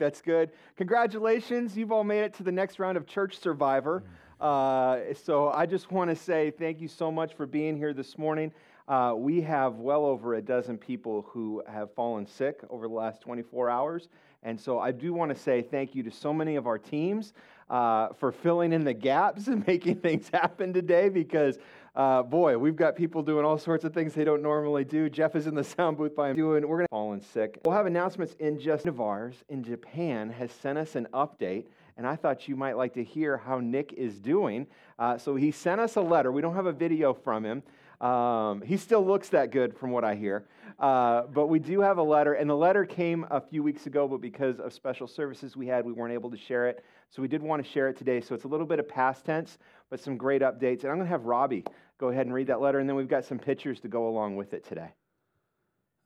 That's good. Congratulations. You've all made it to the next round of Church Survivor. Uh, so I just want to say thank you so much for being here this morning. Uh, we have well over a dozen people who have fallen sick over the last 24 hours. And so I do want to say thank you to so many of our teams uh, for filling in the gaps and making things happen today because uh, boy, we've got people doing all sorts of things they don't normally do. Jeff is in the sound booth by him doing. We're to fallen sick. We'll have announcements in just of ours in Japan has sent us an update, and I thought you might like to hear how Nick is doing. Uh, so he sent us a letter. We don't have a video from him. Um, he still looks that good from what I hear. Uh, but we do have a letter, and the letter came a few weeks ago, but because of special services we had, we weren't able to share it. So we did want to share it today. So it's a little bit of past tense, but some great updates. And I'm going to have Robbie go ahead and read that letter, and then we've got some pictures to go along with it today.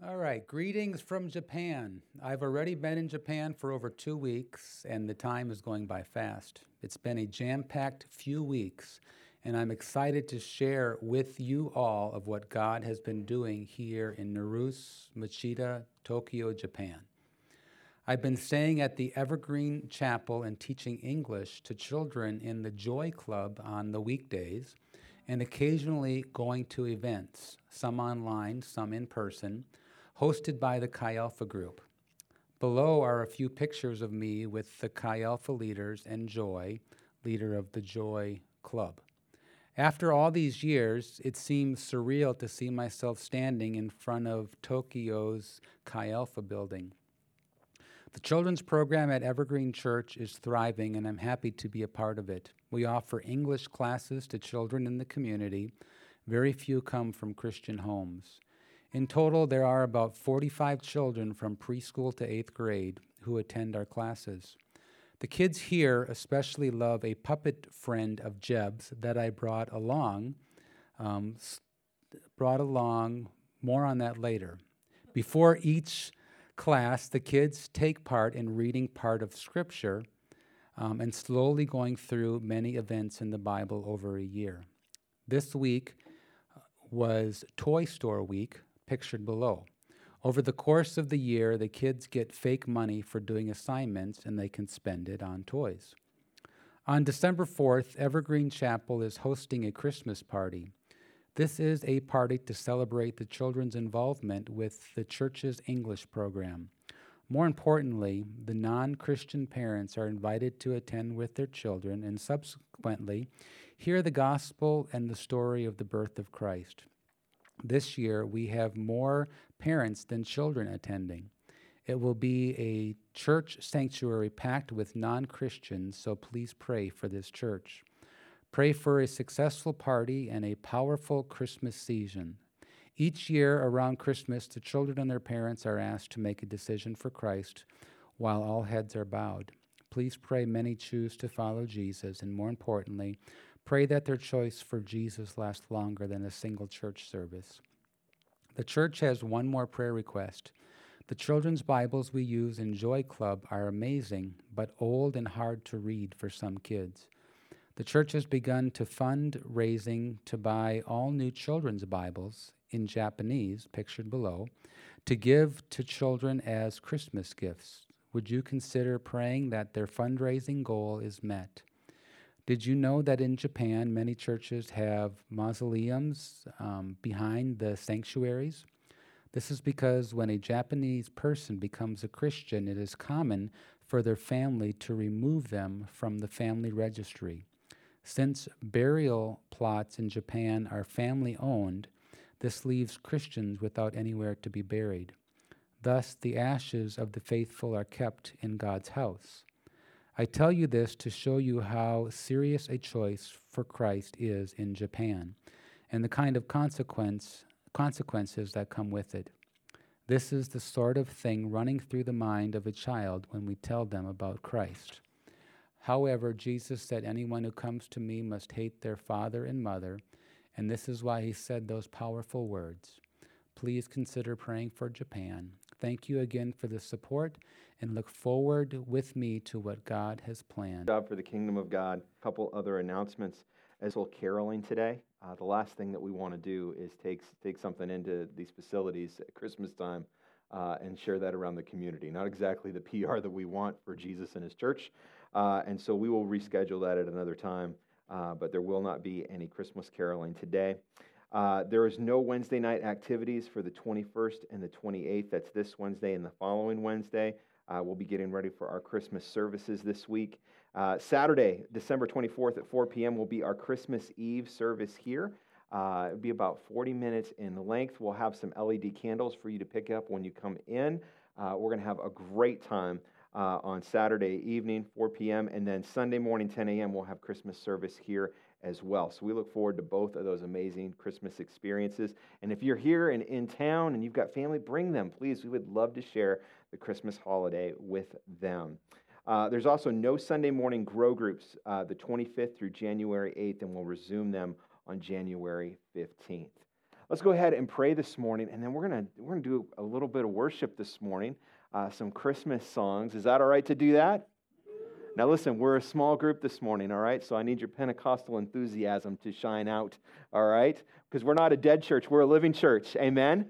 All right, greetings from Japan. I've already been in Japan for over two weeks, and the time is going by fast. It's been a jam packed few weeks, and I'm excited to share with you all of what God has been doing here in Naruse, Machida, Tokyo, Japan. I've been staying at the Evergreen Chapel and teaching English to children in the Joy Club on the weekdays, and occasionally going to events, some online, some in person, hosted by the Chi Alpha Group. Below are a few pictures of me with the Chi Alpha leaders and Joy, leader of the Joy Club. After all these years, it seems surreal to see myself standing in front of Tokyo's Chi Alpha building. The children's program at Evergreen Church is thriving, and I'm happy to be a part of it. We offer English classes to children in the community. Very few come from Christian homes. In total, there are about 45 children from preschool to eighth grade who attend our classes. The kids here especially love a puppet friend of Jeb's that I brought along. Um, brought along, more on that later. Before each class, the kids take part in reading part of Scripture um, and slowly going through many events in the Bible over a year. This week uh, was Toy Store Week, pictured below. Over the course of the year, the kids get fake money for doing assignments and they can spend it on toys. On December 4th, Evergreen Chapel is hosting a Christmas party. This is a party to celebrate the children's involvement with the church's English program. More importantly, the non Christian parents are invited to attend with their children and subsequently hear the gospel and the story of the birth of Christ. This year, we have more parents than children attending. It will be a church sanctuary packed with non Christians, so please pray for this church. Pray for a successful party and a powerful Christmas season. Each year around Christmas, the children and their parents are asked to make a decision for Christ while all heads are bowed. Please pray many choose to follow Jesus, and more importantly, Pray that their choice for Jesus lasts longer than a single church service. The church has one more prayer request. The children's Bibles we use in Joy Club are amazing, but old and hard to read for some kids. The church has begun to fund raising to buy all new children's Bibles in Japanese, pictured below, to give to children as Christmas gifts. Would you consider praying that their fundraising goal is met? Did you know that in Japan, many churches have mausoleums um, behind the sanctuaries? This is because when a Japanese person becomes a Christian, it is common for their family to remove them from the family registry. Since burial plots in Japan are family owned, this leaves Christians without anywhere to be buried. Thus, the ashes of the faithful are kept in God's house. I tell you this to show you how serious a choice for Christ is in Japan and the kind of consequence, consequences that come with it. This is the sort of thing running through the mind of a child when we tell them about Christ. However, Jesus said, Anyone who comes to me must hate their father and mother, and this is why he said those powerful words. Please consider praying for Japan. Thank you again for the support and look forward with me to what God has planned. Job for the kingdom of God. A couple other announcements as well caroling today. Uh, the last thing that we want to do is take take something into these facilities at Christmas time uh, and share that around the community. Not exactly the PR that we want for Jesus and His church, uh, and so we will reschedule that at another time. Uh, but there will not be any Christmas caroling today. Uh, there is no Wednesday night activities for the 21st and the 28th. That's this Wednesday and the following Wednesday. Uh, we'll be getting ready for our Christmas services this week. Uh, Saturday, December 24th at 4 p.m., will be our Christmas Eve service here. Uh, it'll be about 40 minutes in length. We'll have some LED candles for you to pick up when you come in. We're going to have a great time uh, on Saturday evening, 4 p.m., and then Sunday morning, 10 a.m., we'll have Christmas service here as well. So we look forward to both of those amazing Christmas experiences. And if you're here and in town and you've got family, bring them, please. We would love to share the Christmas holiday with them. Uh, there's also no Sunday morning grow groups uh, the 25th through January 8th, and we'll resume them on January 15th. Let's go ahead and pray this morning, and then we're going we're gonna do a little bit of worship this morning, uh, some Christmas songs. Is that all right to do that? Now, listen, we're a small group this morning, all right? So I need your Pentecostal enthusiasm to shine out, all right? Because we're not a dead church, we're a living church. Amen?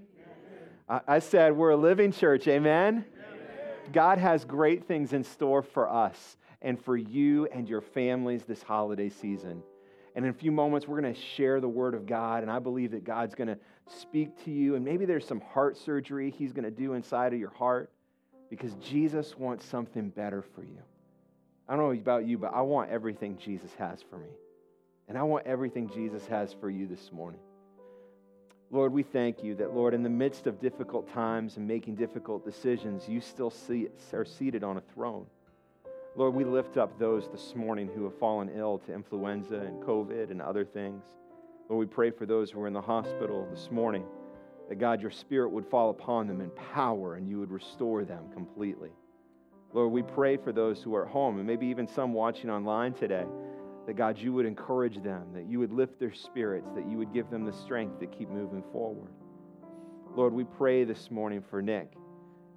Amen. I said we're a living church. Amen? God has great things in store for us and for you and your families this holiday season. And in a few moments, we're going to share the Word of God, and I believe that God's going to speak to you, and maybe there's some heart surgery He's going to do inside of your heart because Jesus wants something better for you. I don't know about you, but I want everything Jesus has for me. And I want everything Jesus has for you this morning. Lord, we thank you that, Lord, in the midst of difficult times and making difficult decisions, you still see, are seated on a throne. Lord, we lift up those this morning who have fallen ill to influenza and COVID and other things. Lord, we pray for those who are in the hospital this morning that, God, your spirit would fall upon them in power and you would restore them completely. Lord, we pray for those who are at home and maybe even some watching online today that God, you would encourage them, that you would lift their spirits, that you would give them the strength to keep moving forward. Lord, we pray this morning for Nick.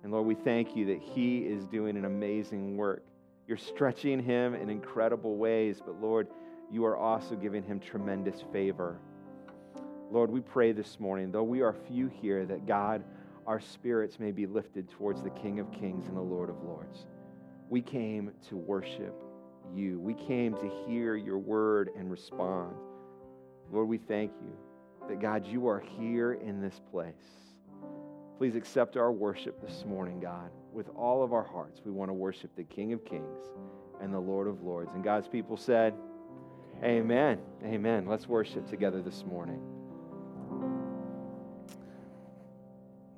And Lord, we thank you that he is doing an amazing work. You're stretching him in incredible ways, but Lord, you are also giving him tremendous favor. Lord, we pray this morning, though we are few here, that God, our spirits may be lifted towards the King of Kings and the Lord of Lords. We came to worship you. We came to hear your word and respond. Lord, we thank you that, God, you are here in this place. Please accept our worship this morning, God. With all of our hearts, we want to worship the King of Kings and the Lord of Lords. And God's people said, Amen. Amen. Let's worship together this morning.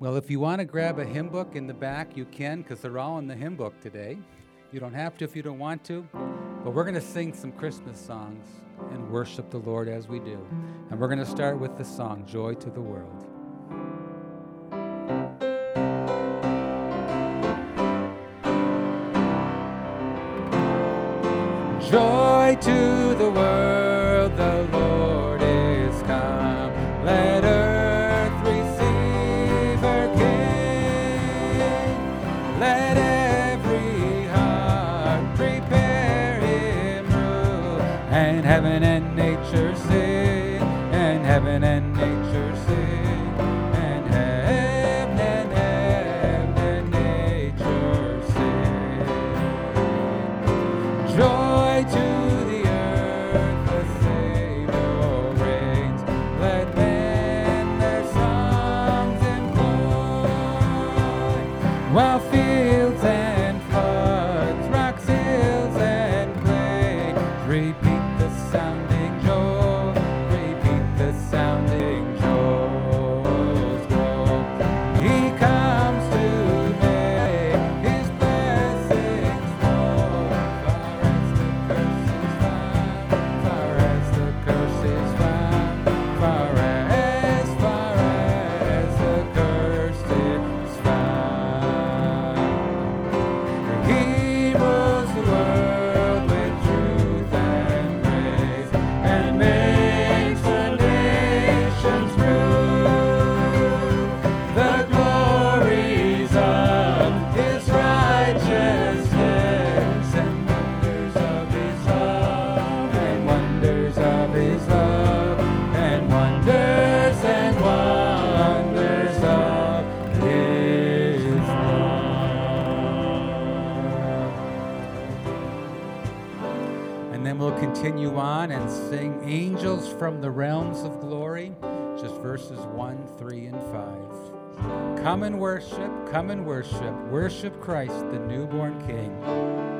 Well, if you want to grab a hymn book in the back, you can because they're all in the hymn book today. You don't have to if you don't want to, but we're going to sing some Christmas songs and worship the Lord as we do. And we're going to start with the song, Joy to the World. Joy to continue on and sing Angels from the Realms of Glory, just verses 1, 3, and 5. Come and worship, come and worship, worship Christ, the newborn King.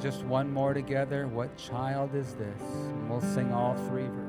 just one more together. What child is this? And we'll sing all three verses.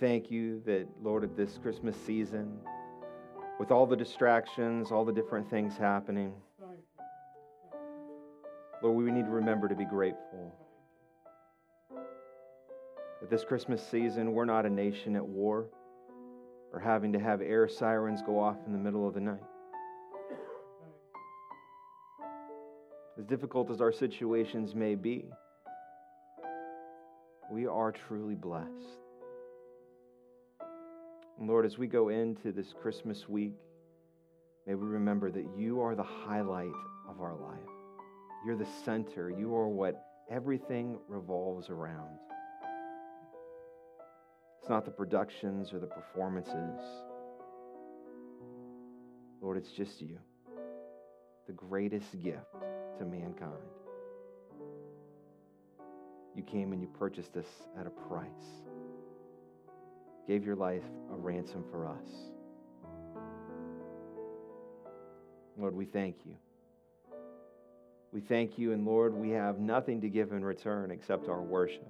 Thank you that, Lord, at this Christmas season, with all the distractions, all the different things happening, Lord, we need to remember to be grateful. At this Christmas season, we're not a nation at war or having to have air sirens go off in the middle of the night. As difficult as our situations may be, we are truly blessed. And Lord, as we go into this Christmas week, may we remember that you are the highlight of our life. You're the center. You are what everything revolves around. It's not the productions or the performances. Lord, it's just you, the greatest gift to mankind. You came and you purchased us at a price, gave your life a ransom for us. Lord, we thank you. We thank you, and Lord, we have nothing to give in return except our worship.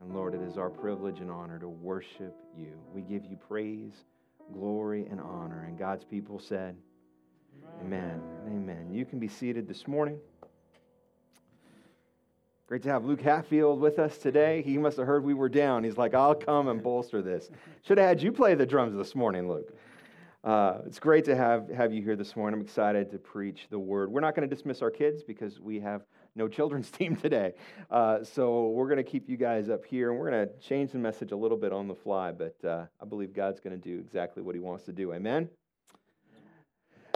And Lord, it is our privilege and honor to worship you. We give you praise, glory, and honor. And God's people said, Amen. Amen. Amen. You can be seated this morning. Great to have Luke Hatfield with us today. He must have heard we were down. He's like, I'll come and bolster this. Should have had you play the drums this morning, Luke. Uh, it's great to have, have you here this morning. I'm excited to preach the word. We're not going to dismiss our kids because we have no children's team today. Uh, so we're going to keep you guys up here and we're going to change the message a little bit on the fly, but uh, I believe God's going to do exactly what he wants to do. Amen?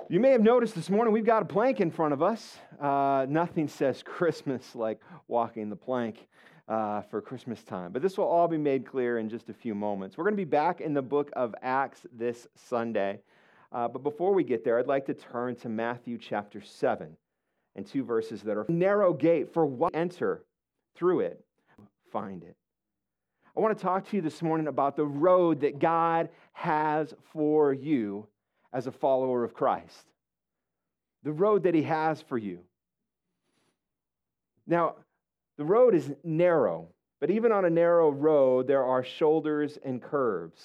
You may have noticed this morning we've got a plank in front of us. Uh, nothing says Christmas like walking the plank. Uh, for Christmas time. But this will all be made clear in just a few moments. We're going to be back in the book of Acts this Sunday. Uh, but before we get there, I'd like to turn to Matthew chapter 7 and two verses that are narrow gate for what enter through it, find it. I want to talk to you this morning about the road that God has for you as a follower of Christ. The road that He has for you. Now, the road is narrow, but even on a narrow road, there are shoulders and curves.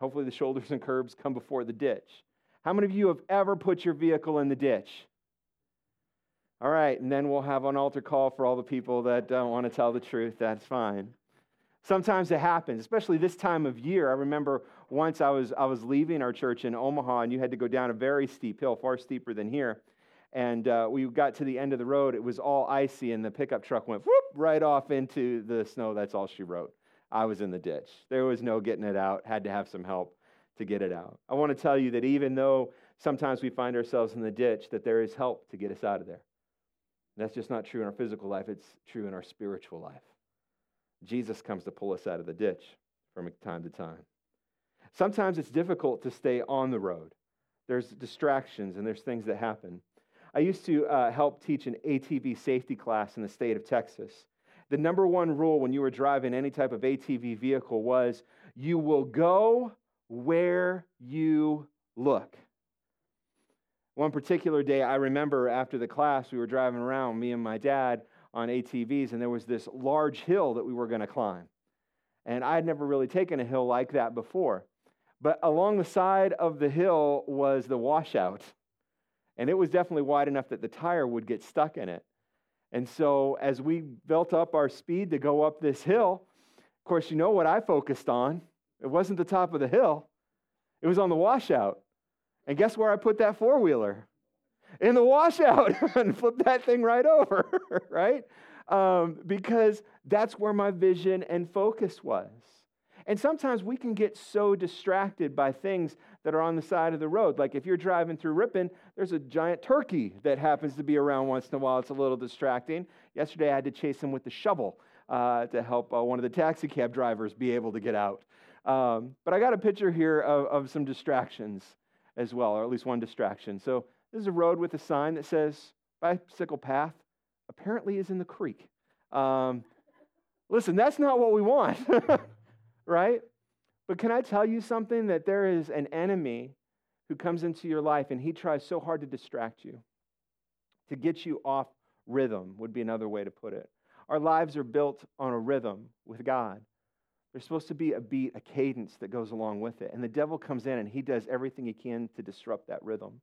Hopefully, the shoulders and curves come before the ditch. How many of you have ever put your vehicle in the ditch? All right, and then we'll have an altar call for all the people that don't want to tell the truth. That's fine. Sometimes it happens, especially this time of year. I remember once I was, I was leaving our church in Omaha, and you had to go down a very steep hill, far steeper than here. And uh, we got to the end of the road. It was all icy, and the pickup truck went whoop right off into the snow. That's all she wrote. I was in the ditch. There was no getting it out. Had to have some help to get it out. I want to tell you that even though sometimes we find ourselves in the ditch, that there is help to get us out of there. That's just not true in our physical life, it's true in our spiritual life. Jesus comes to pull us out of the ditch from time to time. Sometimes it's difficult to stay on the road. There's distractions and there's things that happen. I used to uh, help teach an ATV safety class in the state of Texas. The number one rule when you were driving any type of ATV vehicle was you will go where you look. One particular day, I remember after the class, we were driving around, me and my dad, on ATVs, and there was this large hill that we were going to climb. And I had never really taken a hill like that before. But along the side of the hill was the washout. And it was definitely wide enough that the tire would get stuck in it. And so, as we built up our speed to go up this hill, of course, you know what I focused on? It wasn't the top of the hill, it was on the washout. And guess where I put that four wheeler? In the washout and flip that thing right over, right? Um, because that's where my vision and focus was. And sometimes we can get so distracted by things that are on the side of the road. Like if you're driving through Ripon, there's a giant turkey that happens to be around once in a while. It's a little distracting. Yesterday, I had to chase him with the shovel uh, to help uh, one of the taxi cab drivers be able to get out. Um, but I got a picture here of, of some distractions as well, or at least one distraction. So this is a road with a sign that says bicycle path apparently is in the creek. Um, listen, that's not what we want, right? But can I tell you something? That there is an enemy who comes into your life and he tries so hard to distract you, to get you off rhythm, would be another way to put it. Our lives are built on a rhythm with God. There's supposed to be a beat, a cadence that goes along with it. And the devil comes in and he does everything he can to disrupt that rhythm.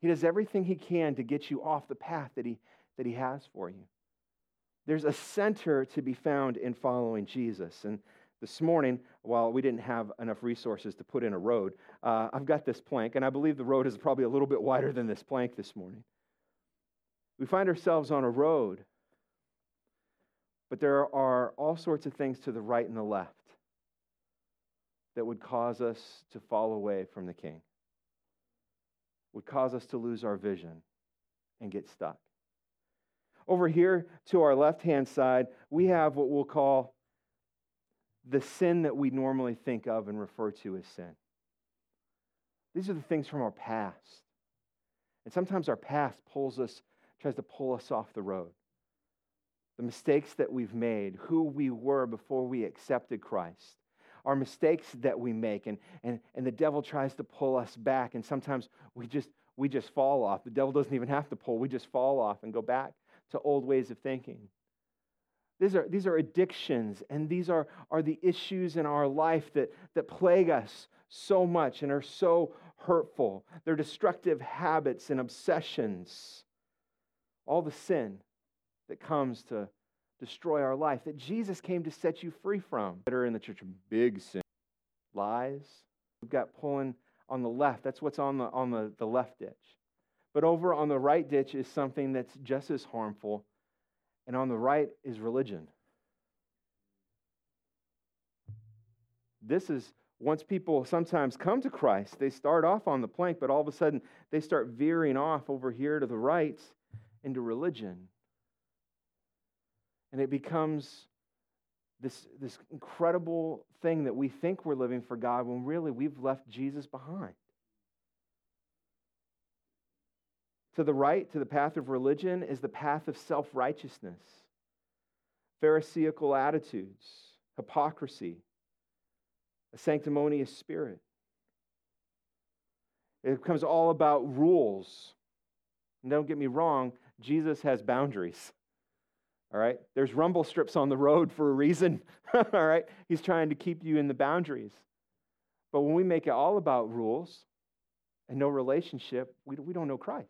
He does everything he can to get you off the path that he, that he has for you. There's a center to be found in following Jesus. And this morning, while we didn't have enough resources to put in a road, uh, I've got this plank, and I believe the road is probably a little bit wider than this plank this morning. We find ourselves on a road, but there are all sorts of things to the right and the left that would cause us to fall away from the King, would cause us to lose our vision and get stuck. Over here to our left hand side, we have what we'll call the sin that we normally think of and refer to as sin. These are the things from our past. And sometimes our past pulls us, tries to pull us off the road. The mistakes that we've made, who we were before we accepted Christ, our mistakes that we make, and, and, and the devil tries to pull us back, and sometimes we just we just fall off. The devil doesn't even have to pull, we just fall off and go back to old ways of thinking. These are, these are addictions, and these are, are the issues in our life that, that plague us so much and are so hurtful. They're destructive habits and obsessions. All the sin that comes to destroy our life that Jesus came to set you free from. That are in the church, big sin. Lies. We've got pulling on the left. That's what's on the, on the, the left ditch. But over on the right ditch is something that's just as harmful and on the right is religion. This is once people sometimes come to Christ, they start off on the plank, but all of a sudden they start veering off over here to the right into religion. And it becomes this, this incredible thing that we think we're living for God when really we've left Jesus behind. To the right, to the path of religion, is the path of self righteousness, Pharisaical attitudes, hypocrisy, a sanctimonious spirit. It becomes all about rules. And don't get me wrong, Jesus has boundaries. All right? There's rumble strips on the road for a reason. all right? He's trying to keep you in the boundaries. But when we make it all about rules and no relationship, we, we don't know Christ.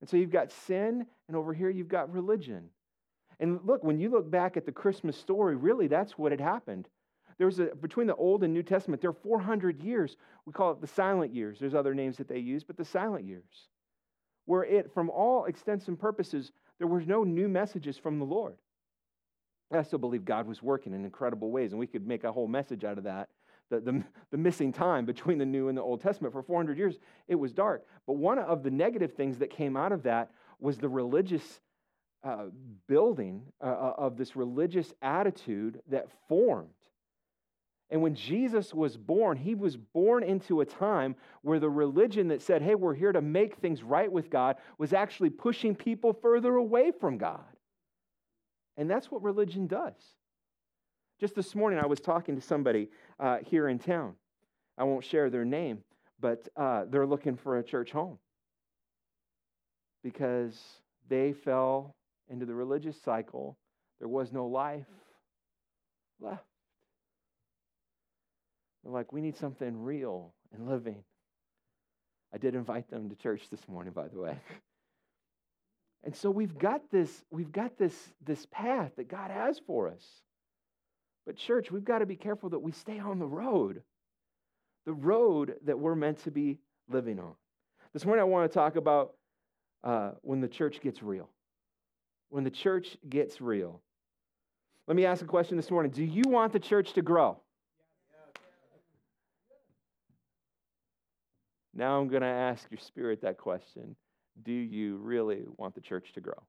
And so you've got sin, and over here you've got religion. And look, when you look back at the Christmas story, really that's what had happened. There was a, between the Old and New Testament, there are 400 years. We call it the silent years. There's other names that they use, but the silent years, where it, from all extents and purposes, there were no new messages from the Lord. I still believe God was working in incredible ways, and we could make a whole message out of that the, the, the, missing time between the New and the Old Testament. For 400 years, it was dark. But one of the negative things that came out of that was the religious uh, building uh, uh, of this religious attitude that formed. And when Jesus was born, he was born into a time where the religion that said, hey, we're here to make things right with God, was actually pushing people further away from God. And that's what religion does. Just this morning, I was talking to somebody uh, here in town. I won't share their name, but uh, they're looking for a church home because they fell into the religious cycle. There was no life left. They're like, we need something real and living. I did invite them to church this morning, by the way. And so we've got this, we've got this, this path that God has for us. But, church, we've got to be careful that we stay on the road, the road that we're meant to be living on. This morning, I want to talk about uh, when the church gets real. When the church gets real. Let me ask a question this morning Do you want the church to grow? Now I'm going to ask your spirit that question. Do you really want the church to grow?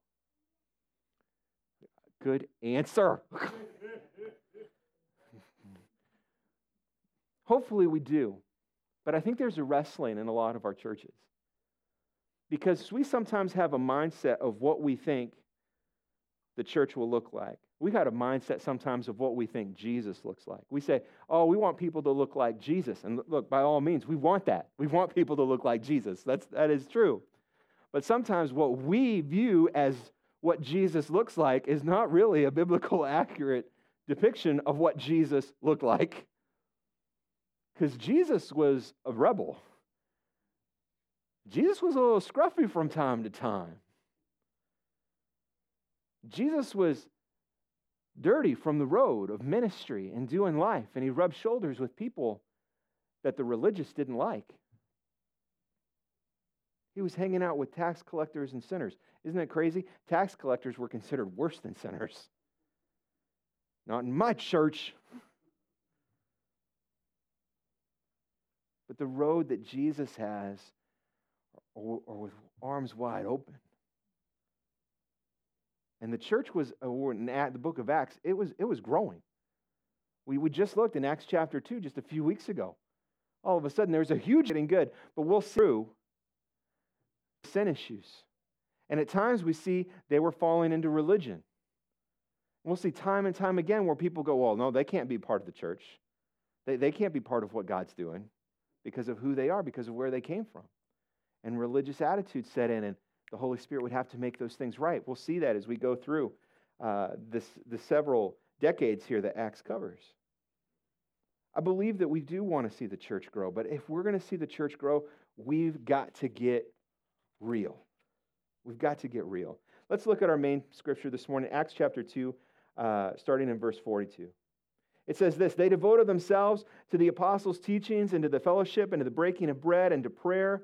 Good answer. Hopefully, we do. But I think there's a wrestling in a lot of our churches because we sometimes have a mindset of what we think the church will look like. We've got a mindset sometimes of what we think Jesus looks like. We say, oh, we want people to look like Jesus. And look, by all means, we want that. We want people to look like Jesus. That's, that is true. But sometimes what we view as what Jesus looks like is not really a biblical accurate depiction of what Jesus looked like. Because Jesus was a rebel. Jesus was a little scruffy from time to time. Jesus was dirty from the road of ministry and doing life, and he rubbed shoulders with people that the religious didn't like. He was hanging out with tax collectors and sinners. Isn't that crazy? Tax collectors were considered worse than sinners. Not in my church. But the road that Jesus has are with arms wide open. And the church was, uh, in the book of Acts, it was, it was growing. We, we just looked in Acts chapter 2 just a few weeks ago. All of a sudden, there was a huge getting good, but we'll see through sin issues. And at times, we see they were falling into religion. We'll see time and time again where people go, well, no, they can't be part of the church. They, they can't be part of what God's doing because of who they are, because of where they came from. And religious attitudes set in, and the Holy Spirit would have to make those things right. We'll see that as we go through uh, this, the several decades here that Acts covers. I believe that we do want to see the church grow, but if we're going to see the church grow, we've got to get real. We've got to get real. Let's look at our main scripture this morning, Acts chapter 2, uh, starting in verse 42. It says this They devoted themselves to the apostles' teachings and to the fellowship and to the breaking of bread and to prayer.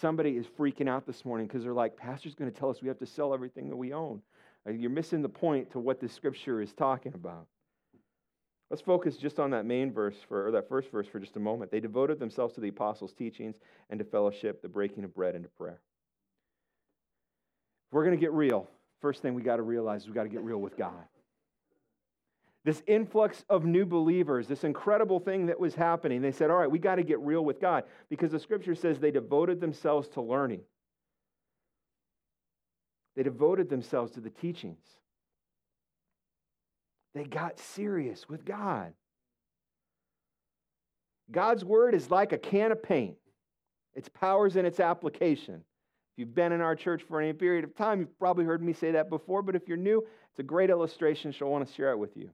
Somebody is freaking out this morning because they're like, Pastor's going to tell us we have to sell everything that we own. You're missing the point to what this scripture is talking about. Let's focus just on that main verse for, or that first verse for just a moment. They devoted themselves to the apostles' teachings and to fellowship, the breaking of bread, and to prayer. If we're going to get real, first thing we got to realize is we got to get real with God this influx of new believers, this incredible thing that was happening. They said, All right, we got to get real with God because the scripture says they devoted themselves to learning, they devoted themselves to the teachings. They got serious with God. God's word is like a can of paint. Its powers and its application. If you've been in our church for any period of time, you've probably heard me say that before, but if you're new, it's a great illustration, so I want to share it with you.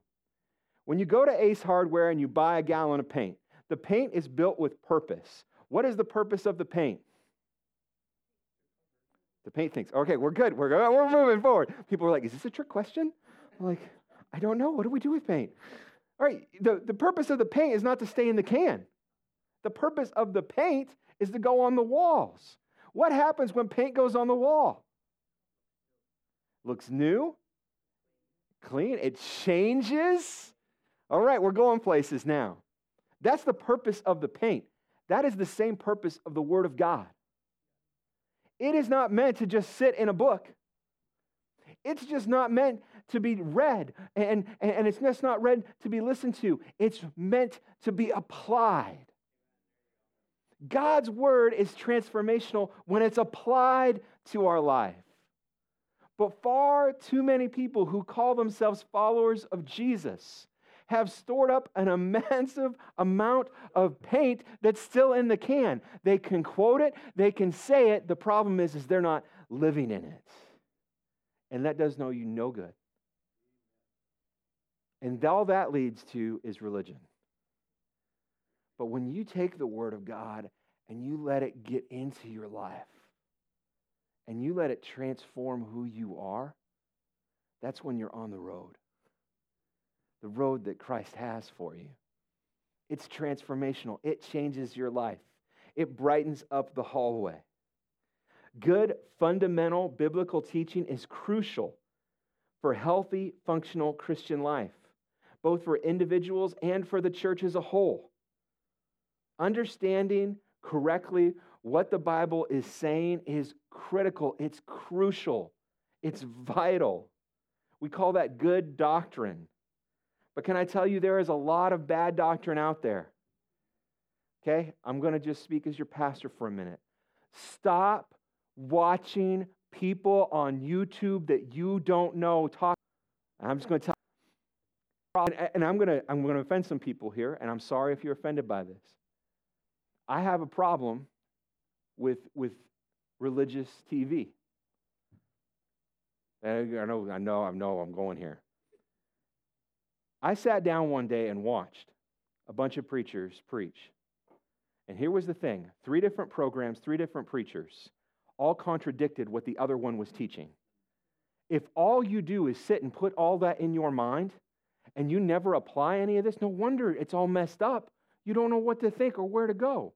When you go to Ace Hardware and you buy a gallon of paint, the paint is built with purpose. What is the purpose of the paint? The paint thinks, okay, we're good. We're, good. we're moving forward. People are like, is this a trick question? I'm like, I don't know. What do we do with paint? All right, the, the purpose of the paint is not to stay in the can. The purpose of the paint is to go on the walls. What happens when paint goes on the wall? Looks new, clean, it changes. All right, we're going places now. That's the purpose of the paint. That is the same purpose of the Word of God. It is not meant to just sit in a book. It's just not meant to be read, and, and it's just not read to be listened to. It's meant to be applied. God's word is transformational when it's applied to our life. But far too many people who call themselves followers of Jesus have stored up an immense amount of paint that's still in the can. They can quote it, they can say it. The problem is, is they're not living in it. And that does no you no good. And all that leads to is religion. But when you take the word of God and you let it get into your life and you let it transform who you are, that's when you're on the road the road that Christ has for you. It's transformational, it changes your life, it brightens up the hallway. Good fundamental biblical teaching is crucial for healthy, functional Christian life, both for individuals and for the church as a whole. Understanding correctly what the Bible is saying is critical, it's crucial, it's vital. We call that good doctrine. But can I tell you, there is a lot of bad doctrine out there. Okay? I'm going to just speak as your pastor for a minute. Stop watching people on YouTube that you don't know talk. I'm just going to tell and I'm going to I'm going to offend some people here and I'm sorry if you're offended by this. I have a problem with with religious TV. I know I know I know I'm going here. I sat down one day and watched a bunch of preachers preach. And here was the thing three different programs, three different preachers, all contradicted what the other one was teaching. If all you do is sit and put all that in your mind and you never apply any of this, no wonder it's all messed up. You don't know what to think or where to go.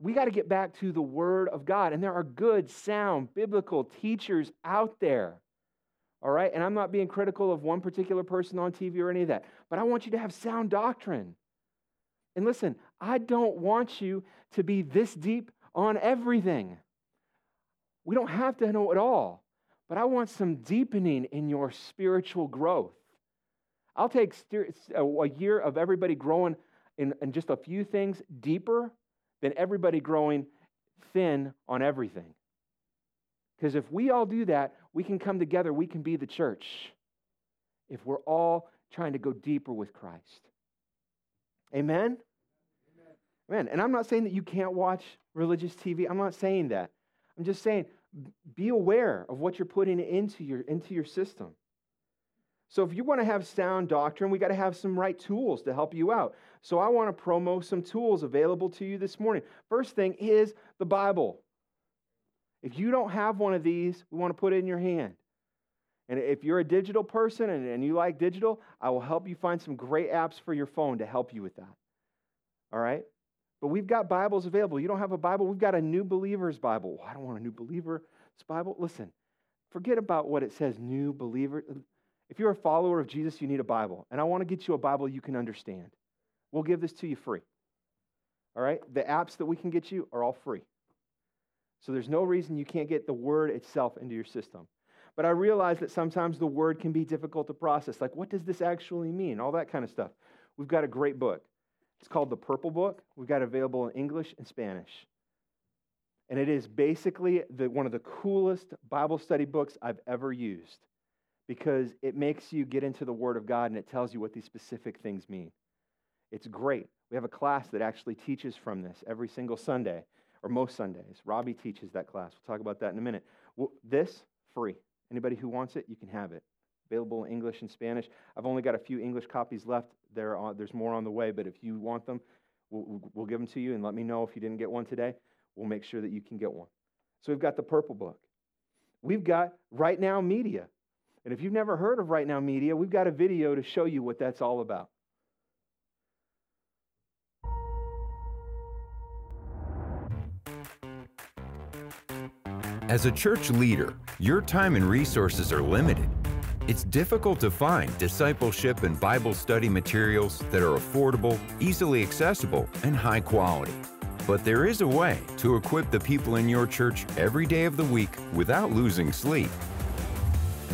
We got to get back to the Word of God. And there are good, sound, biblical teachers out there. All right? And I'm not being critical of one particular person on TV or any of that, but I want you to have sound doctrine. And listen, I don't want you to be this deep on everything. We don't have to know it all, but I want some deepening in your spiritual growth. I'll take a year of everybody growing in, in just a few things deeper than everybody growing thin on everything. Because if we all do that, we can come together, we can be the church. If we're all trying to go deeper with Christ. Amen? Amen. And I'm not saying that you can't watch religious TV. I'm not saying that. I'm just saying be aware of what you're putting into your, into your system. So if you want to have sound doctrine, we got to have some right tools to help you out. So I want to promo some tools available to you this morning. First thing is the Bible. If you don't have one of these, we want to put it in your hand. And if you're a digital person and, and you like digital, I will help you find some great apps for your phone to help you with that. All right? But we've got Bibles available. You don't have a Bible? We've got a new believer's Bible. I don't want a new believer's Bible. Listen, forget about what it says, new believer. If you're a follower of Jesus, you need a Bible. And I want to get you a Bible you can understand. We'll give this to you free. All right? The apps that we can get you are all free. So there's no reason you can't get the word itself into your system. But I realize that sometimes the word can be difficult to process. Like, what does this actually mean? All that kind of stuff. We've got a great book. It's called The Purple Book. We've got available in English and Spanish. And it is basically the, one of the coolest Bible study books I've ever used because it makes you get into the Word of God and it tells you what these specific things mean. It's great. We have a class that actually teaches from this every single Sunday or most Sundays. Robbie teaches that class. We'll talk about that in a minute. Well, this, free. Anybody who wants it, you can have it. Available in English and Spanish. I've only got a few English copies left. There are, there's more on the way, but if you want them, we'll, we'll give them to you and let me know if you didn't get one today. We'll make sure that you can get one. So we've got the Purple Book. We've got Right Now Media. And if you've never heard of Right Now Media, we've got a video to show you what that's all about. As a church leader, your time and resources are limited. It's difficult to find discipleship and Bible study materials that are affordable, easily accessible, and high quality. But there is a way to equip the people in your church every day of the week without losing sleep.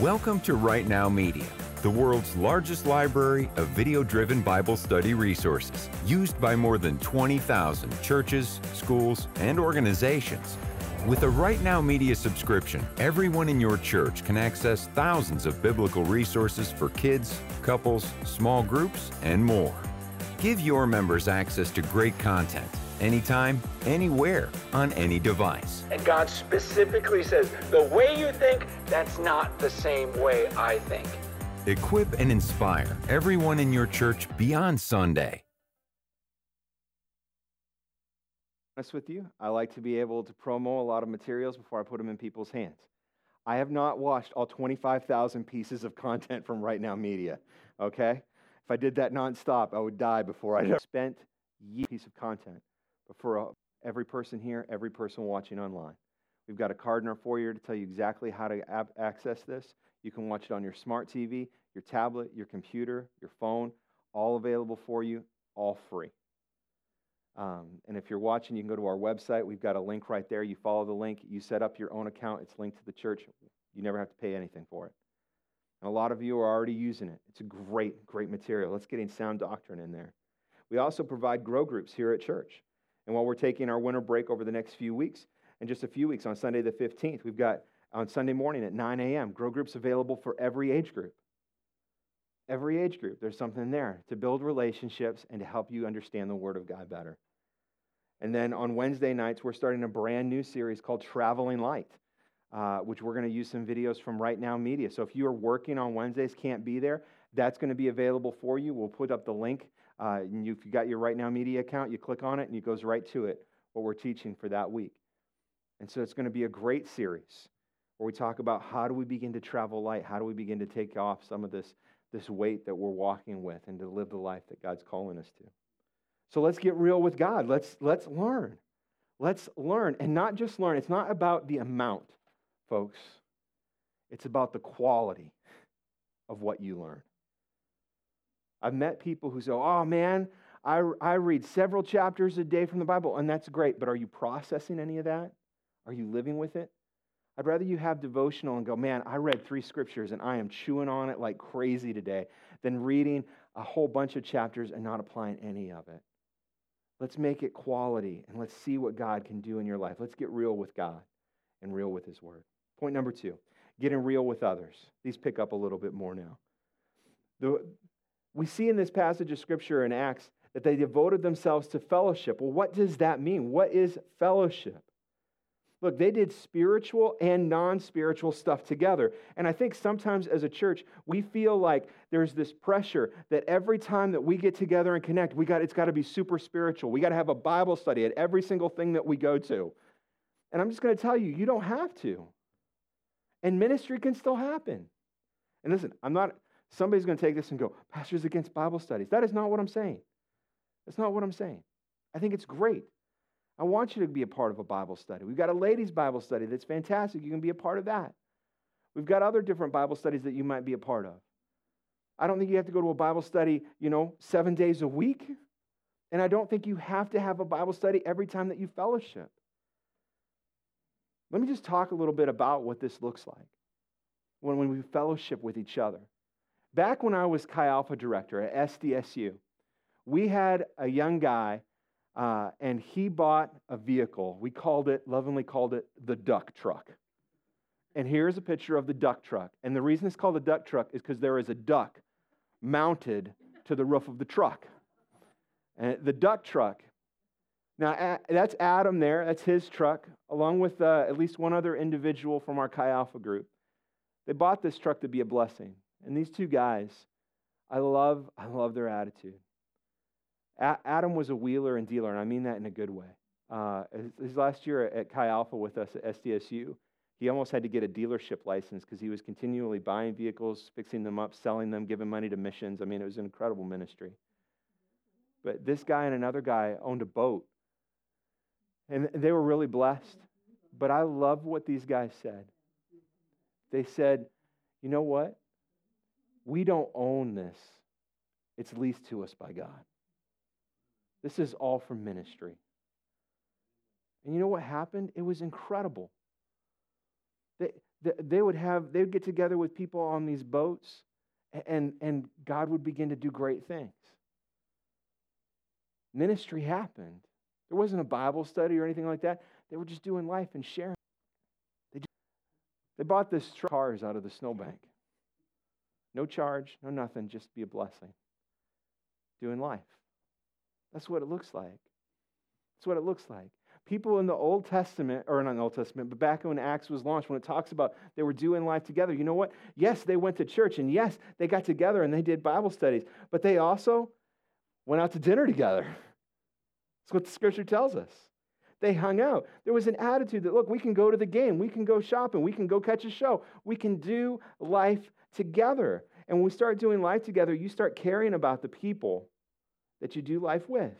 Welcome to Right Now Media, the world's largest library of video driven Bible study resources, used by more than 20,000 churches, schools, and organizations with a Right Now Media subscription, everyone in your church can access thousands of biblical resources for kids, couples, small groups, and more. Give your members access to great content anytime, anywhere, on any device. And God specifically says, the way you think, that's not the same way I think. Equip and inspire everyone in your church beyond Sunday. Honest with you, I like to be able to promo a lot of materials before I put them in people's hands. I have not watched all 25,000 pieces of content from Right Now Media, okay? If I did that nonstop, I would die before I spent years piece of content. But for uh, every person here, every person watching online, we've got a card in our foyer to tell you exactly how to ab- access this. You can watch it on your smart TV, your tablet, your computer, your phone, all available for you, all free. Um, and if you're watching, you can go to our website. We've got a link right there. You follow the link, you set up your own account. It's linked to the church. You never have to pay anything for it. And a lot of you are already using it. It's a great, great material. Let's get in sound doctrine in there. We also provide grow groups here at church. And while we're taking our winter break over the next few weeks, in just a few weeks on Sunday the 15th, we've got on Sunday morning at 9 a.m. grow groups available for every age group. Every age group, there's something there to build relationships and to help you understand the Word of God better. And then on Wednesday nights, we're starting a brand new series called Traveling Light, uh, which we're going to use some videos from Right Now Media. So if you are working on Wednesdays, can't be there, that's going to be available for you. We'll put up the link. Uh, and if you got your Right Now Media account, you click on it and it goes right to it, what we're teaching for that week. And so it's going to be a great series where we talk about how do we begin to travel light? How do we begin to take off some of this, this weight that we're walking with and to live the life that God's calling us to? So let's get real with God. Let's, let's learn. Let's learn. And not just learn, it's not about the amount, folks, it's about the quality of what you learn. I've met people who say, oh man, I, I read several chapters a day from the Bible, and that's great, but are you processing any of that? Are you living with it? I'd rather you have devotional and go, man, I read three scriptures and I am chewing on it like crazy today, than reading a whole bunch of chapters and not applying any of it. Let's make it quality and let's see what God can do in your life. Let's get real with God and real with His Word. Point number two getting real with others. These pick up a little bit more now. The, we see in this passage of Scripture in Acts that they devoted themselves to fellowship. Well, what does that mean? What is fellowship? Look, they did spiritual and non spiritual stuff together. And I think sometimes as a church, we feel like there's this pressure that every time that we get together and connect, we got, it's got to be super spiritual. We got to have a Bible study at every single thing that we go to. And I'm just going to tell you, you don't have to. And ministry can still happen. And listen, I'm not, somebody's going to take this and go, Pastors against Bible studies. That is not what I'm saying. That's not what I'm saying. I think it's great. I want you to be a part of a Bible study. We've got a ladies' Bible study that's fantastic. You can be a part of that. We've got other different Bible studies that you might be a part of. I don't think you have to go to a Bible study, you know, seven days a week. And I don't think you have to have a Bible study every time that you fellowship. Let me just talk a little bit about what this looks like when, when we fellowship with each other. Back when I was Chi Alpha director at SDSU, we had a young guy uh, and he bought a vehicle. We called it, lovingly called it, the duck truck. And here's a picture of the duck truck. And the reason it's called a duck truck is because there is a duck mounted to the roof of the truck. And the duck truck. Now, that's Adam there. That's his truck, along with uh, at least one other individual from our Chi Alpha group. They bought this truck to be a blessing. And these two guys, I love, I love their attitude. Adam was a wheeler and dealer, and I mean that in a good way. Uh, his last year at Chi Alpha with us at SDSU, he almost had to get a dealership license because he was continually buying vehicles, fixing them up, selling them, giving money to missions. I mean, it was an incredible ministry. But this guy and another guy owned a boat, and they were really blessed. But I love what these guys said. They said, you know what? We don't own this, it's leased to us by God. This is all for ministry. And you know what happened? It was incredible. They, they, they, would have, they would get together with people on these boats, and, and God would begin to do great things. Ministry happened. There wasn't a Bible study or anything like that. They were just doing life and sharing. They, just, they bought this cars out of the snowbank. No charge, no nothing, just be a blessing. Doing life. That's what it looks like. That's what it looks like. People in the Old Testament, or not in the Old Testament, but back when Acts was launched, when it talks about they were doing life together, you know what? Yes, they went to church, and yes, they got together and they did Bible studies, but they also went out to dinner together. That's what the scripture tells us. They hung out. There was an attitude that, look, we can go to the game, we can go shopping, we can go catch a show, we can do life together. And when we start doing life together, you start caring about the people that you do life with.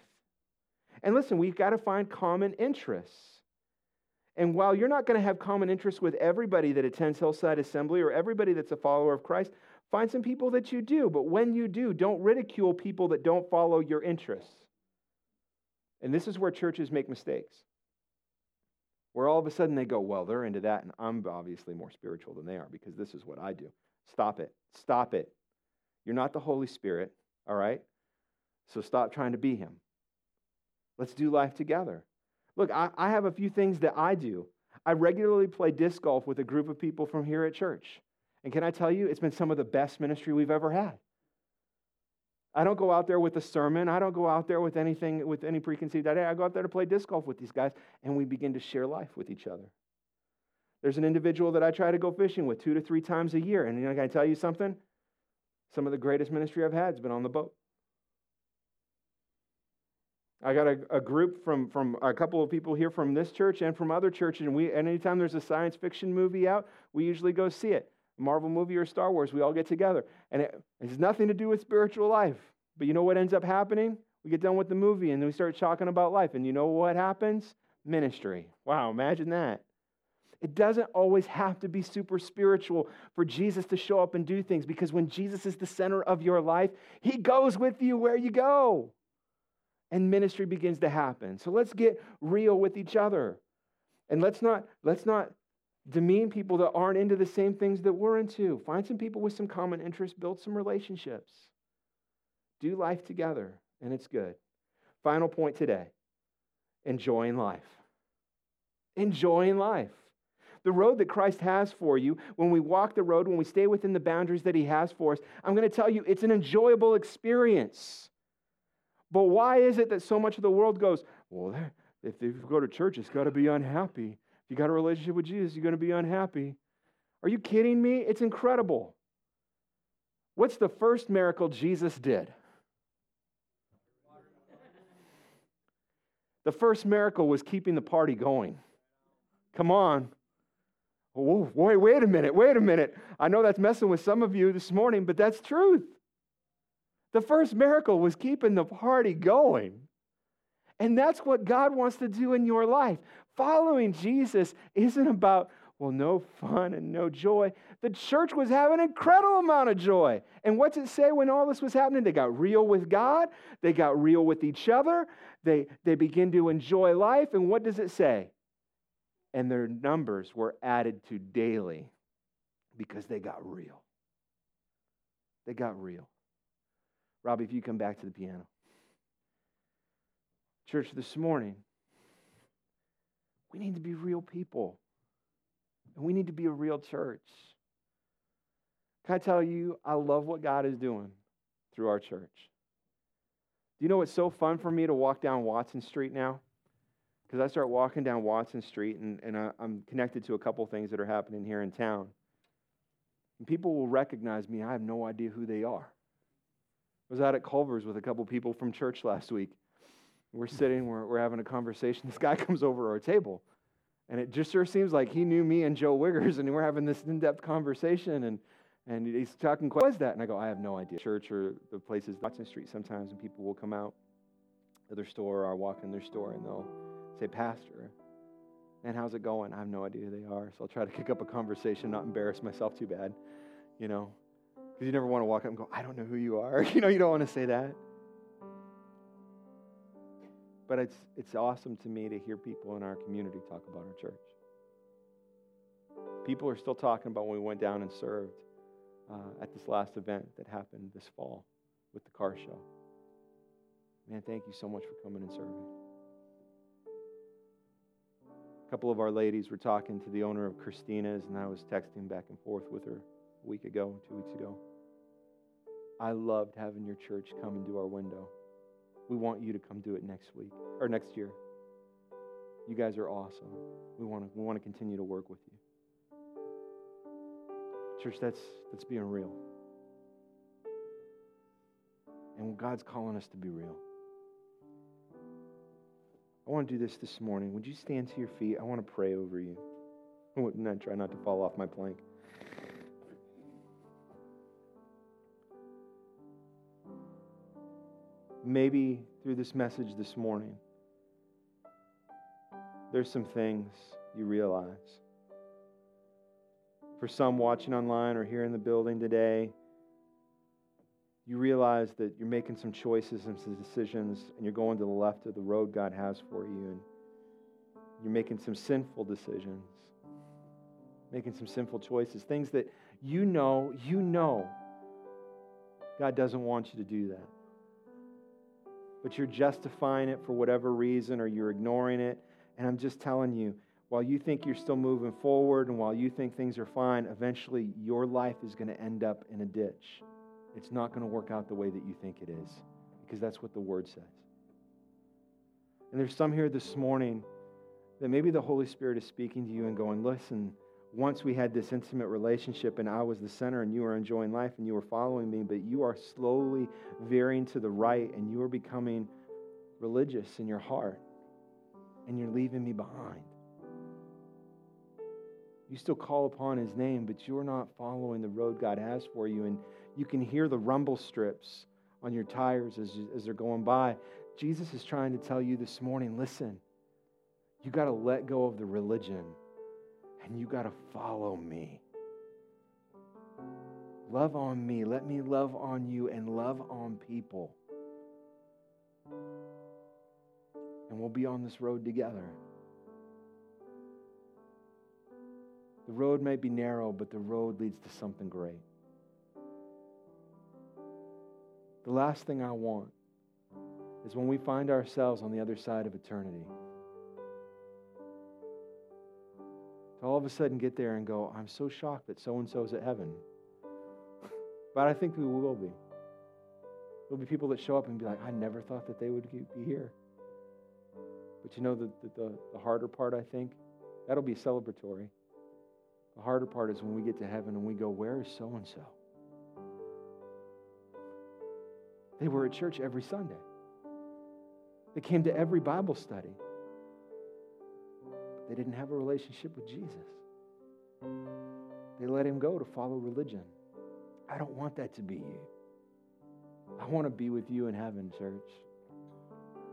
And listen, we've got to find common interests. And while you're not going to have common interests with everybody that attends Hillside Assembly or everybody that's a follower of Christ, find some people that you do. But when you do, don't ridicule people that don't follow your interests. And this is where churches make mistakes. Where all of a sudden they go, well, they're into that, and I'm obviously more spiritual than they are because this is what I do. Stop it. Stop it. You're not the Holy Spirit, all right? So stop trying to be Him. Let's do life together. Look, I, I have a few things that I do. I regularly play disc golf with a group of people from here at church. And can I tell you, it's been some of the best ministry we've ever had. I don't go out there with a sermon. I don't go out there with anything, with any preconceived idea. I go out there to play disc golf with these guys, and we begin to share life with each other. There's an individual that I try to go fishing with two to three times a year. And you know, can I tell you something? Some of the greatest ministry I've had has been on the boat. I got a, a, group from, from a couple of people here from this church and from other churches, and we and anytime there's a science fiction movie out, we usually go see it. A Marvel movie or Star Wars, we all get together. And it has nothing to do with spiritual life. But you know what ends up happening? We get done with the movie and then we start talking about life. And you know what happens? Ministry. Wow, imagine that. It doesn't always have to be super spiritual for Jesus to show up and do things because when Jesus is the center of your life, he goes with you where you go and ministry begins to happen. So let's get real with each other. And let's not let's not demean people that aren't into the same things that we're into. Find some people with some common interests, build some relationships. Do life together, and it's good. Final point today enjoying life. Enjoying life. The road that Christ has for you, when we walk the road, when we stay within the boundaries that He has for us, I'm going to tell you it's an enjoyable experience. But why is it that so much of the world goes, well, if you go to church, it's got to be unhappy. If you got a relationship with Jesus, you're going to be unhappy. Are you kidding me? It's incredible. What's the first miracle Jesus did? The first miracle was keeping the party going. Come on. Oh, wait, wait a minute, wait a minute. I know that's messing with some of you this morning, but that's truth. The first miracle was keeping the party going. And that's what God wants to do in your life. Following Jesus isn't about, well, no fun and no joy. The church was having an incredible amount of joy. And what's it say when all this was happening? They got real with God, they got real with each other, they, they begin to enjoy life. And what does it say? And their numbers were added to daily because they got real. They got real. Robbie, if you come back to the piano. Church, this morning, we need to be real people. And we need to be a real church. Can I tell you, I love what God is doing through our church. Do you know what's so fun for me to walk down Watson Street now? Because I start walking down Watson Street and, and I, I'm connected to a couple things that are happening here in town. And people will recognize me. I have no idea who they are. I was out at Culver's with a couple people from church last week. We're sitting, we're, we're having a conversation. This guy comes over to our table. And it just sure seems like he knew me and Joe Wiggers, and we're having this in depth conversation. And, and he's talking, what is that? And I go, I have no idea. Church or the places, Watson Street, sometimes, and people will come out of their store or walk in their store and they'll say, Pastor, and how's it going? I have no idea who they are. So I'll try to kick up a conversation, not embarrass myself too bad, you know. Because you never want to walk up and go, I don't know who you are. you know, you don't want to say that. But it's, it's awesome to me to hear people in our community talk about our church. People are still talking about when we went down and served uh, at this last event that happened this fall with the car show. Man, thank you so much for coming and serving. A couple of our ladies were talking to the owner of Christina's, and I was texting back and forth with her a week ago, two weeks ago. I loved having your church come and do our window. We want you to come do it next week or next year. You guys are awesome. We want to we want to continue to work with you. Church, that's that's being real. And God's calling us to be real. I want to do this this morning. Would you stand to your feet? I want to pray over you. I try not to fall off my plank. Maybe through this message this morning, there's some things you realize. For some watching online or here in the building today, you realize that you're making some choices and some decisions, and you're going to the left of the road God has for you, and you're making some sinful decisions, making some sinful choices, things that You know, you know, God doesn't want you to do that. But you're justifying it for whatever reason or you're ignoring it. And I'm just telling you, while you think you're still moving forward and while you think things are fine, eventually your life is going to end up in a ditch. It's not going to work out the way that you think it is because that's what the Word says. And there's some here this morning that maybe the Holy Spirit is speaking to you and going, listen, once we had this intimate relationship and I was the center and you were enjoying life and you were following me, but you are slowly veering to the right and you are becoming religious in your heart and you're leaving me behind. You still call upon his name, but you're not following the road God has for you. And you can hear the rumble strips on your tires as, as they're going by. Jesus is trying to tell you this morning listen, you got to let go of the religion and you got to follow me. Love on me. Let me love on you and love on people. And we'll be on this road together. The road may be narrow, but the road leads to something great. The last thing I want is when we find ourselves on the other side of eternity, to all of a sudden get there and go, I'm so shocked that so and so is at heaven. but I think we will be. There'll be people that show up and be like, I never thought that they would be here. But you know, the, the, the harder part, I think, that'll be celebratory. The harder part is when we get to heaven and we go, Where is so and so? They were at church every Sunday, they came to every Bible study. They didn't have a relationship with Jesus. They let him go to follow religion. I don't want that to be you. I want to be with you in heaven, church.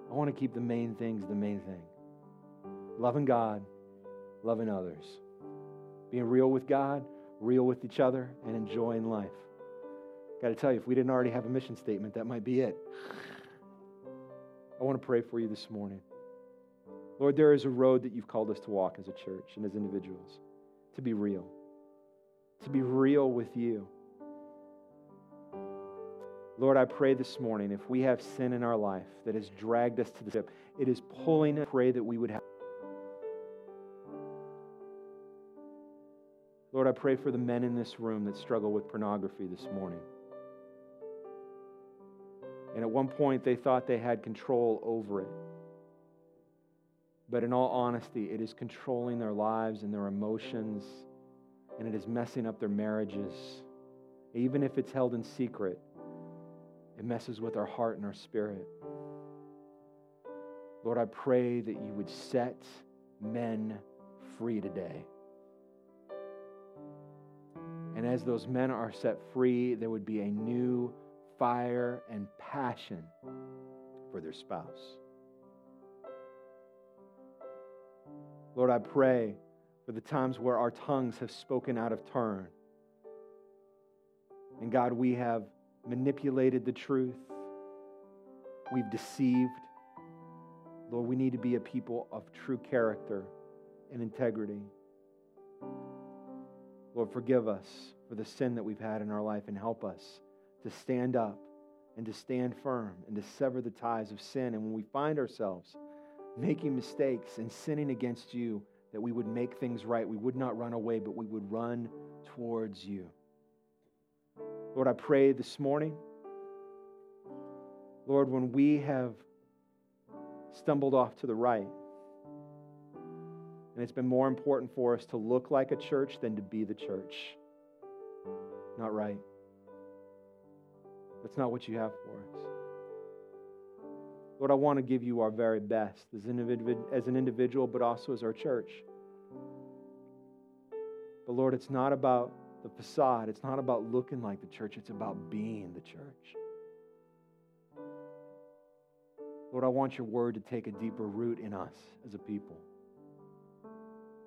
I want to keep the main things the main thing loving God, loving others being real with God, real with each other, and enjoying life. Got to tell you, if we didn't already have a mission statement, that might be it. I want to pray for you this morning. Lord, there is a road that you've called us to walk as a church and as individuals, to be real, to be real with you. Lord, I pray this morning if we have sin in our life that has dragged us to the ship, it is pulling us. Pray that we would have. Lord, I pray for the men in this room that struggle with pornography this morning. And at one point, they thought they had control over it. But in all honesty, it is controlling their lives and their emotions, and it is messing up their marriages. Even if it's held in secret, it messes with our heart and our spirit. Lord, I pray that you would set men free today. And as those men are set free, there would be a new fire and passion for their spouse. Lord, I pray for the times where our tongues have spoken out of turn. And God, we have manipulated the truth, we've deceived. Lord, we need to be a people of true character and integrity. Lord, forgive us for the sin that we've had in our life and help us to stand up and to stand firm and to sever the ties of sin. And when we find ourselves making mistakes and sinning against you, that we would make things right. We would not run away, but we would run towards you. Lord, I pray this morning, Lord, when we have stumbled off to the right, and it's been more important for us to look like a church than to be the church. Not right. That's not what you have for us. Lord, I want to give you our very best as an, as an individual, but also as our church. But Lord, it's not about the facade, it's not about looking like the church, it's about being the church. Lord, I want your word to take a deeper root in us as a people.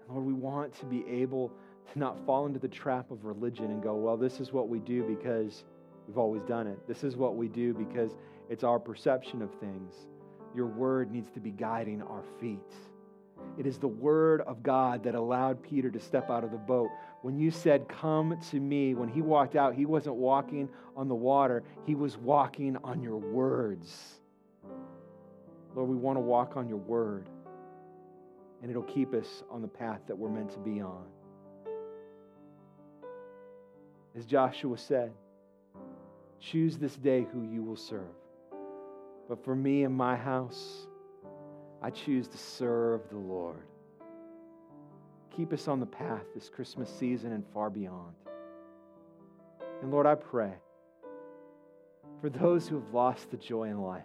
Lord, we want to be able to not fall into the trap of religion and go, well, this is what we do because we've always done it. This is what we do because it's our perception of things. Your word needs to be guiding our feet. It is the word of God that allowed Peter to step out of the boat. When you said, Come to me, when he walked out, he wasn't walking on the water, he was walking on your words. Lord, we want to walk on your word, and it'll keep us on the path that we're meant to be on. As Joshua said, choose this day who you will serve. But for me and my house, I choose to serve the Lord. Keep us on the path this Christmas season and far beyond. And Lord, I pray for those who have lost the joy in life.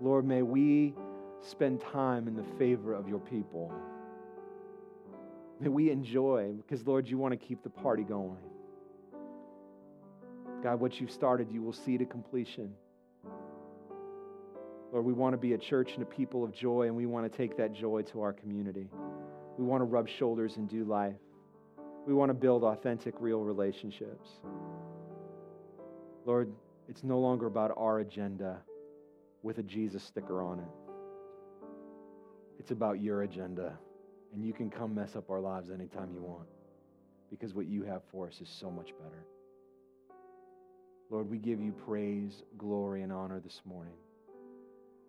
Lord, may we spend time in the favor of your people. May we enjoy, because Lord, you want to keep the party going. God, what you've started, you will see to completion. Lord, we want to be a church and a people of joy, and we want to take that joy to our community. We want to rub shoulders and do life. We want to build authentic, real relationships. Lord, it's no longer about our agenda with a Jesus sticker on it. It's about your agenda, and you can come mess up our lives anytime you want because what you have for us is so much better. Lord, we give you praise, glory, and honor this morning.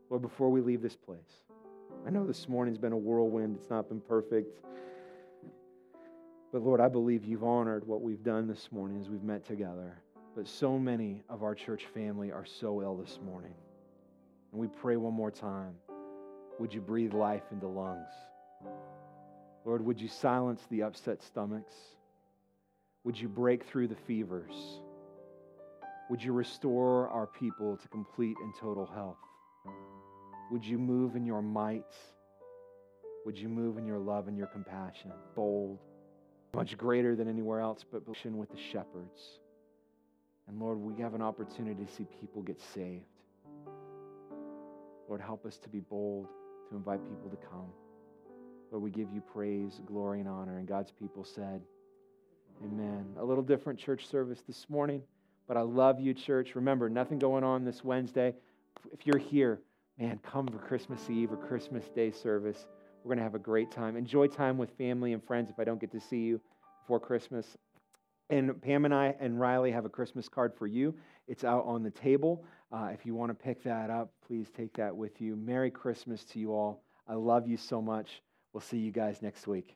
Lord, before we leave this place, I know this morning's been a whirlwind, it's not been perfect. But Lord, I believe you've honored what we've done this morning as we've met together. But so many of our church family are so ill this morning. And we pray one more time would you breathe life into lungs? Lord, would you silence the upset stomachs? Would you break through the fevers? Would you restore our people to complete and total health? Would you move in your might? Would you move in your love and your compassion? Bold, much greater than anywhere else, but with the shepherds. And Lord, we have an opportunity to see people get saved. Lord, help us to be bold, to invite people to come. Lord, we give you praise, glory, and honor. And God's people said, Amen. A little different church service this morning, but I love you, church. Remember, nothing going on this Wednesday. If you're here, man, come for Christmas Eve or Christmas Day service. We're going to have a great time. Enjoy time with family and friends if I don't get to see you before Christmas. And Pam and I and Riley have a Christmas card for you. It's out on the table. Uh, if you want to pick that up, please take that with you. Merry Christmas to you all. I love you so much. We'll see you guys next week.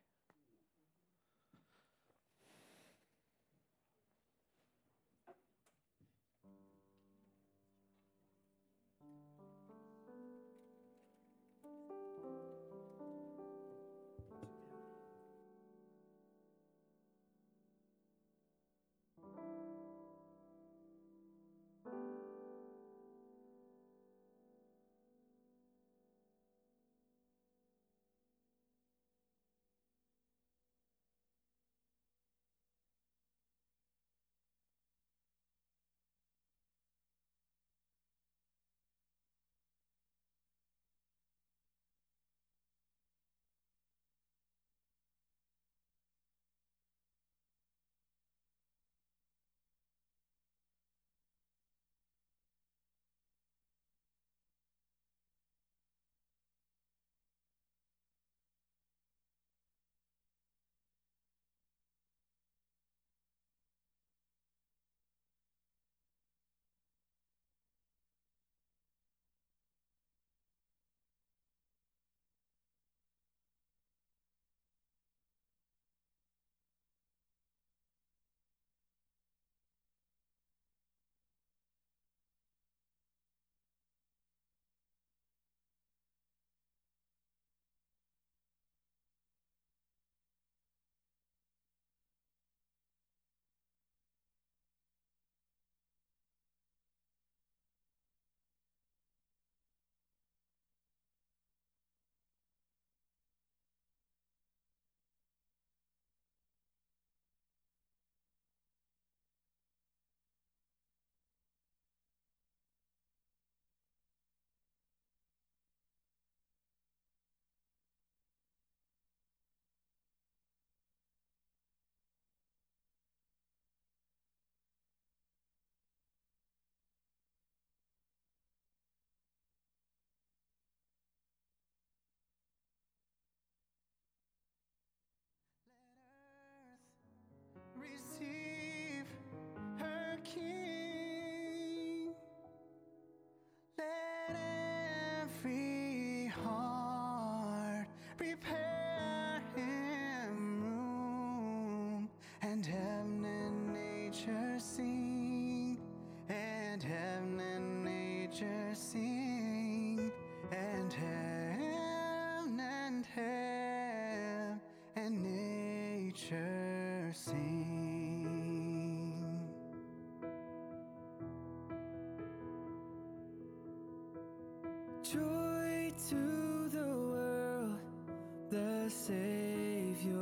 Savior.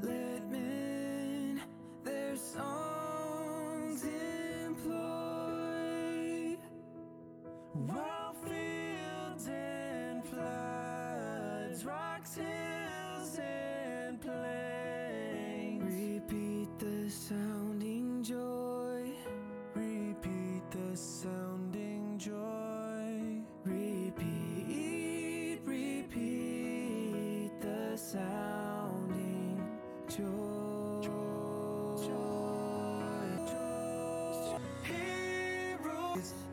Let men their songs employ. While fields and floods, rocks is